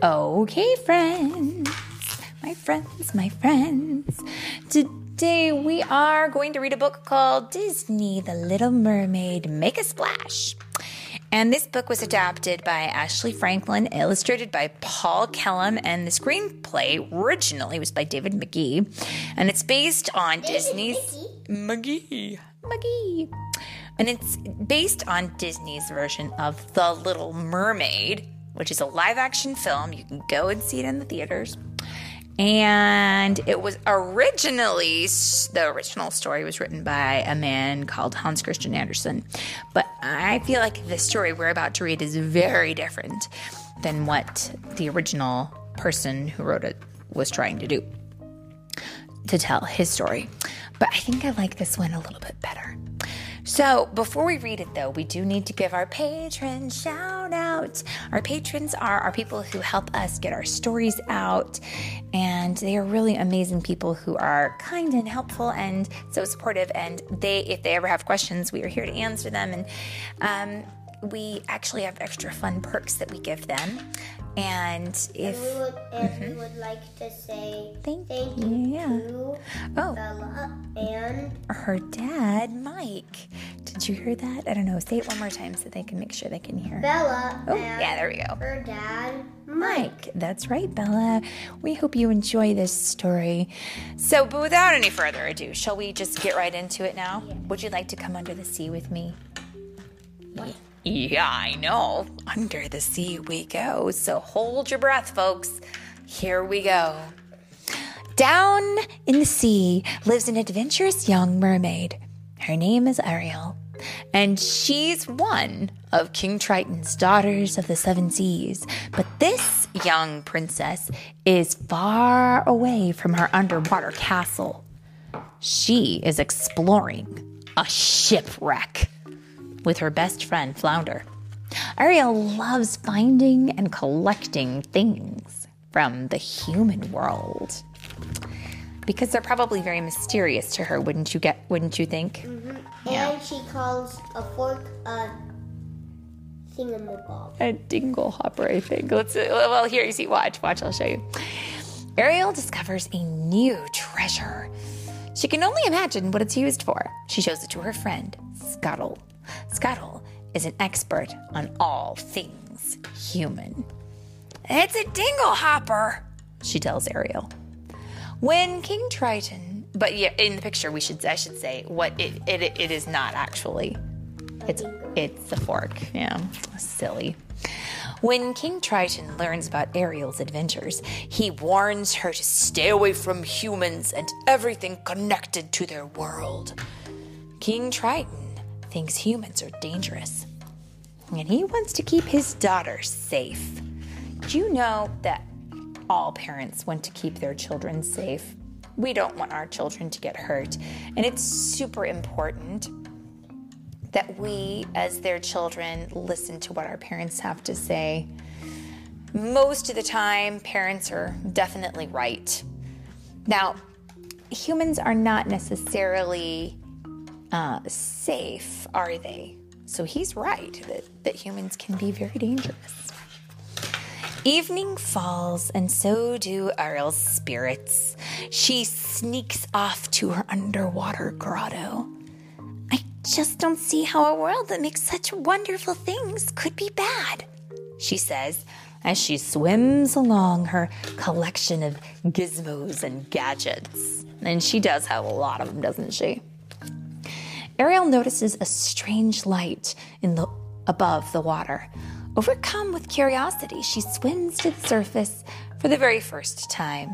Okay, friends, my friends, my friends. Today we are going to read a book called Disney The Little Mermaid Make a Splash. And this book was adapted by Ashley Franklin, illustrated by Paul Kellum, and the screenplay originally was by David Magee. And it's based on Disney's McGee. McGee. And it's based on Disney's version of The Little Mermaid, which is a live action film. You can go and see it in the theaters. And it was originally, the original story was written by a man called Hans Christian Andersen. But I feel like the story we're about to read is very different than what the original person who wrote it was trying to do to tell his story. But I think I like this one a little bit better. So, before we read it though, we do need to give our patrons shout out. Our patrons are our people who help us get our stories out, and they are really amazing people who are kind and helpful and so supportive. And they, if they ever have questions, we are here to answer them. And um, we actually have extra fun perks that we give them. And if and we would, mm-hmm. we would like to say thank, thank you, yeah. to oh, Bella and her dad, Mike. Did you hear that? I don't know. Say it one more time so they can make sure they can hear. Bella. Oh, yeah, there we go. Her dad, Mike. That's right, Bella. We hope you enjoy this story. So, but without any further ado, shall we just get right into it now? Yeah. Would you like to come under the sea with me? Yeah, I know. Under the sea we go. So hold your breath, folks. Here we go. Down in the sea lives an adventurous young mermaid. Her name is Ariel, and she's one of King Triton's daughters of the seven seas. But this young princess is far away from her underwater castle. She is exploring a shipwreck with her best friend Flounder. Ariel loves finding and collecting things from the human world because they're probably very mysterious to her. Wouldn't you get? Wouldn't you think? Mm-hmm. Yeah. And she calls a fork a thingamabob. A dinglehopper, I think. Let's. Well, here you see. Watch, watch. I'll show you. Ariel discovers a new treasure. She can only imagine what it's used for. She shows it to her friend, Scuttle. Scuttle is an expert on all things human. It's a dinglehopper, she tells Ariel. When King Triton, but yeah, in the picture we should I should say what it it, it is not actually. It's it's a fork. Yeah, silly. When King Triton learns about Ariel's adventures, he warns her to stay away from humans and everything connected to their world. King Triton thinks humans are dangerous, and he wants to keep his daughter safe. Do you know that all parents want to keep their children safe? We don't want our children to get hurt, and it's super important that we, as their children, listen to what our parents have to say. Most of the time, parents are definitely right. Now, humans are not necessarily uh, safe, are they? So he's right that, that humans can be very dangerous. Evening falls, and so do Ariel's spirits. She sneaks off to her underwater grotto. I just don't see how a world that makes such wonderful things could be bad, she says as she swims along her collection of gizmos and gadgets. And she does have a lot of them, doesn't she? Ariel notices a strange light in the above the water. Overcome with curiosity, she swims to the surface for the very first time.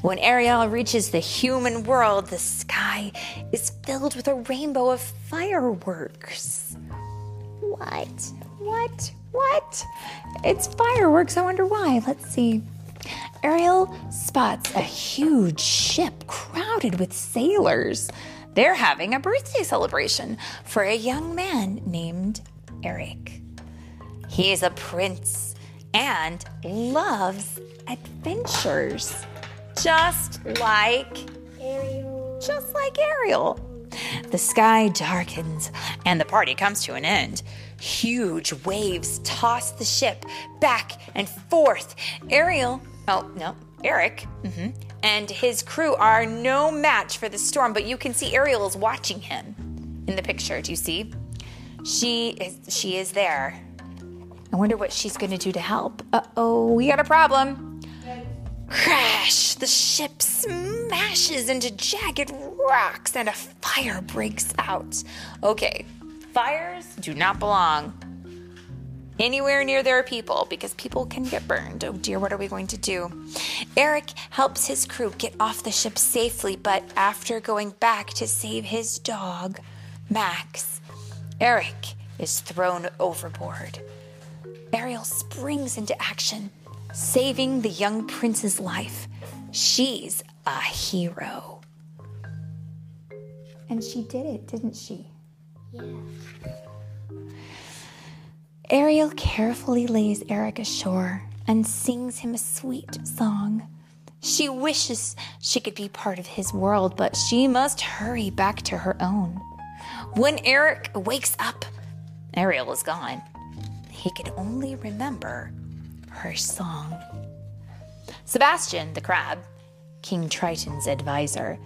When Ariel reaches the human world, the sky is filled with a rainbow of fireworks. What? What? What? It's fireworks. I wonder why. Let's see. Ariel spots a huge ship crowded with sailors. They're having a birthday celebration for a young man named Eric. He is a prince and loves adventures, just like Ariel. just like Ariel. The sky darkens and the party comes to an end. Huge waves toss the ship back and forth. Ariel, oh no, Eric, mhm, and his crew are no match for the storm, but you can see Ariel is watching him in the picture. Do you see? She is she is there. I wonder what she's going to do to help. Uh-oh, we got a problem. Crash! The ship smashes into jagged rocks and a fire breaks out. Okay, fires do not belong anywhere near their people because people can get burned. Oh dear, what are we going to do? Eric helps his crew get off the ship safely, but after going back to save his dog, Max, Eric is thrown overboard. Ariel springs into action, saving the young prince's life. She's a hero. And she did it, didn't she? Yeah. Ariel carefully lays Eric ashore and sings him a sweet song. She wishes she could be part of his world, but she must hurry back to her own. When Eric wakes up, Ariel is gone. He can only remember her song. Sebastian, the crab, King Triton's advisor,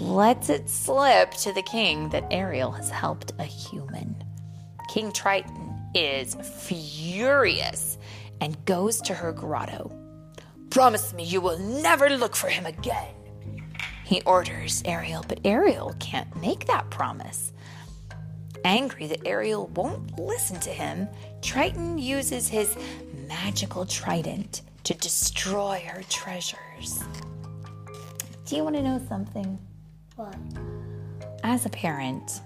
lets it slip to the king that Ariel has helped a human. King Triton is furious and goes to her grotto. Promise me you will never look for him again. He orders Ariel, but Ariel can't make that promise. Angry that Ariel won't listen to him, Triton uses his magical trident to destroy her treasures. Do you want to know something? What? As a parent,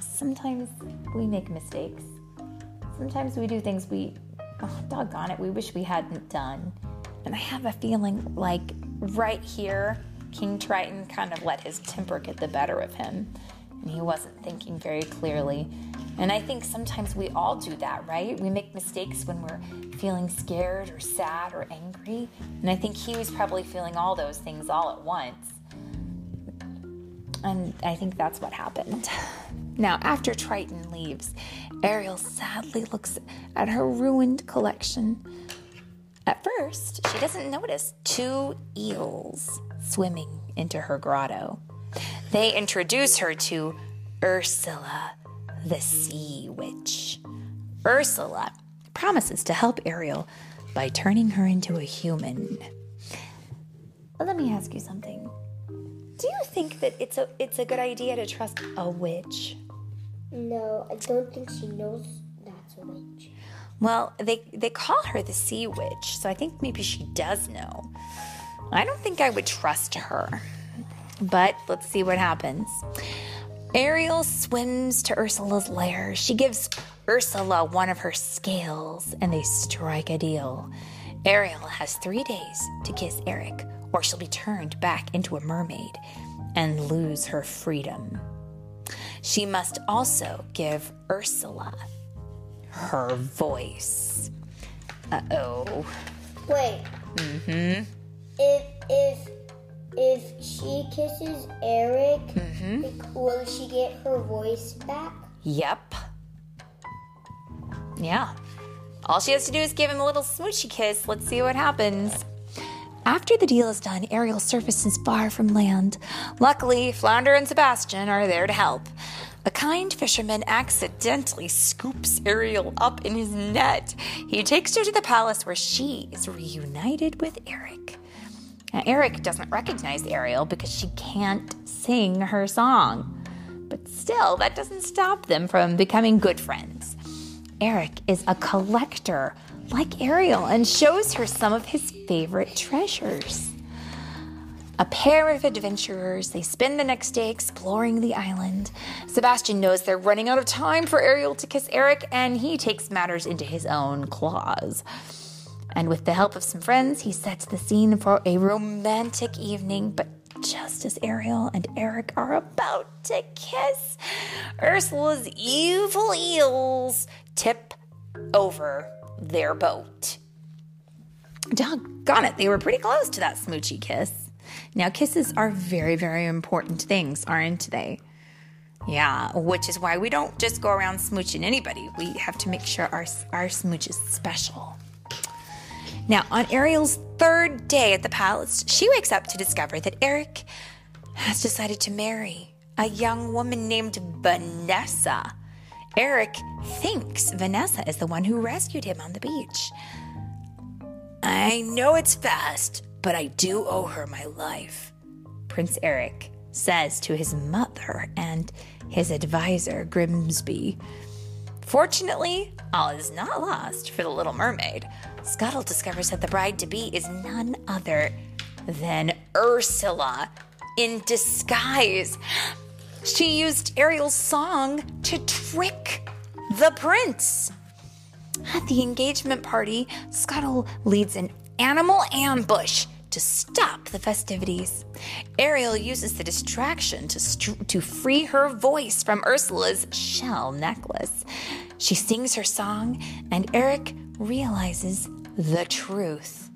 sometimes we make mistakes. Sometimes we do things we, oh, doggone it, we wish we hadn't done. And I have a feeling like right here, King Triton kind of let his temper get the better of him. And he wasn't thinking very clearly. And I think sometimes we all do that, right? We make mistakes when we're feeling scared or sad or angry. And I think he was probably feeling all those things all at once. And I think that's what happened. Now, after Triton leaves, Ariel sadly looks at her ruined collection. At first, she doesn't notice two eels swimming into her grotto. They introduce her to Ursula, the sea witch. Ursula promises to help Ariel by turning her into a human. Let me ask you something. Think that it's a it's a good idea to trust a witch? No, I don't think she knows that's a witch. Well, they they call her the sea witch, so I think maybe she does know. I don't think I would trust her. But let's see what happens. Ariel swims to Ursula's lair. She gives Ursula one of her scales and they strike a deal. Ariel has three days to kiss Eric, or she'll be turned back into a mermaid and lose her freedom. She must also give Ursula her voice. Uh oh. Wait. Mm-hmm. If if if she kisses Eric, will she get her voice back? Yep. Yeah. All she has to do is give him a little smoochy kiss. Let's see what happens. After the deal is done, Ariel surfaces far from land. Luckily, Flounder and Sebastian are there to help. A kind fisherman accidentally scoops Ariel up in his net. He takes her to the palace where she is reunited with Eric. Now, Eric doesn't recognize Ariel because she can't sing her song. But still, that doesn't stop them from becoming good friends. Eric is a collector like Ariel and shows her some of his favorite treasures. A pair of adventurers, they spend the next day exploring the island. Sebastian knows they're running out of time for Ariel to kiss Eric, and he takes matters into his own claws. And with the help of some friends, he sets the scene for a romantic evening. But just as Ariel and Eric are about to kiss, Ursula's evil eels tip over their boat. Doggone it, they were pretty close to that smoochy kiss. Now, kisses are very, very important things, aren't they? Yeah, which is why we don't just go around smooching anybody. We have to make sure our, our smooch is special. Now, on Ariel's third day at the palace, she wakes up to discover that Eric has decided to marry a young woman named Vanessa. Eric thinks Vanessa is the one who rescued him on the beach. I know it's fast, but I do owe her my life, Prince Eric says to his mother and his advisor, Grimsby. Fortunately, all is not lost for the little mermaid. Scuttle discovers that the bride to be is none other than Ursula in disguise. She used Ariel's song to trick the prince. At the engagement party, Scuttle leads an animal ambush to stop the festivities. Ariel uses the distraction to, st- to free her voice from Ursula's shell necklace. She sings her song, and Eric realizes the truth.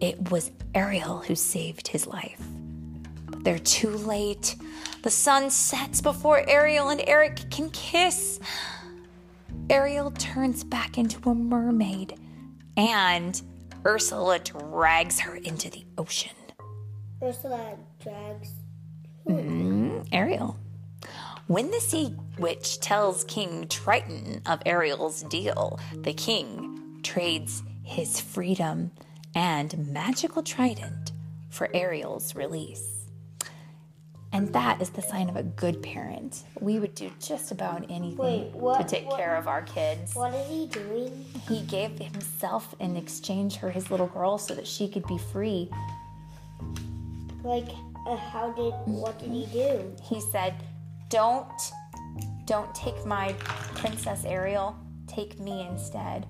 It was Ariel who saved his life. But they're too late. The sun sets before Ariel and Eric can kiss. Ariel turns back into a mermaid, and Ursula drags her into the ocean. Ursula drags Mm, Ariel. When the sea witch tells King Triton of Ariel's deal, the king trades his freedom and magical trident for Ariel's release. And that is the sign of a good parent. We would do just about anything Wait, what- to take what- care of our kids. What is he doing? He gave himself in exchange for his little girl so that she could be free. Like, uh, how did, what did he do? He said, "Don't don't take my princess Ariel. Take me instead."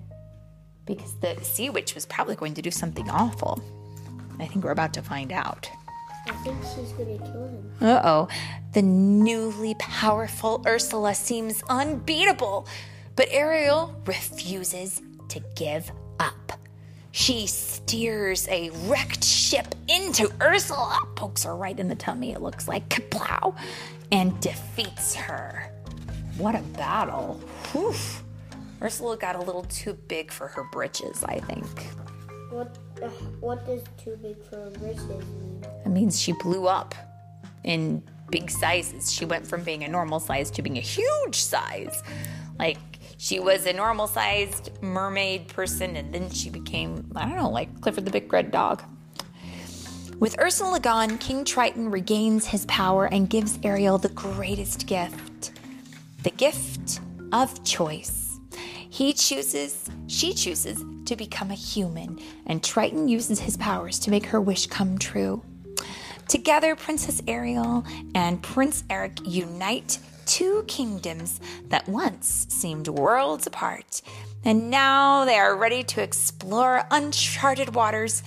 Because the sea witch was probably going to do something awful. I think we're about to find out. I think she's gonna kill him. Uh oh. The newly powerful Ursula seems unbeatable, but Ariel refuses to give up. She steers a wrecked ship into Ursula, pokes her right in the tummy, it looks like kaplow, and defeats her. What a battle. Whew. Ursula got a little too big for her britches, I think. What, what does too big for a britches mean? That means she blew up in big sizes. She went from being a normal size to being a huge size. Like she was a normal sized mermaid person and then she became, I don't know, like Clifford the Big Red Dog. With Ursula gone, King Triton regains his power and gives Ariel the greatest gift the gift of choice. He chooses, she chooses to become a human, and Triton uses his powers to make her wish come true. Together, Princess Ariel and Prince Eric unite two kingdoms that once seemed worlds apart, and now they are ready to explore uncharted waters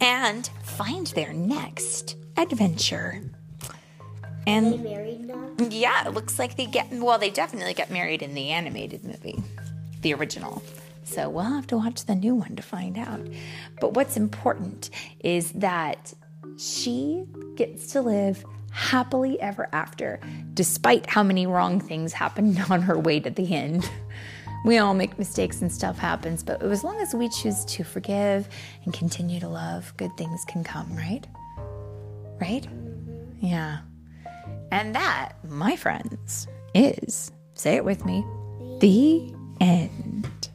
and find their next adventure. They And married now? yeah, it looks like they get well, they definitely get married in the animated movie, the original. So we'll have to watch the new one to find out. But what's important is that she gets to live happily ever after, despite how many wrong things happened on her way to the end. We all make mistakes and stuff happens, but as long as we choose to forgive and continue to love, good things can come, right? Right? Yeah. And that, my friends, is, say it with me, the end.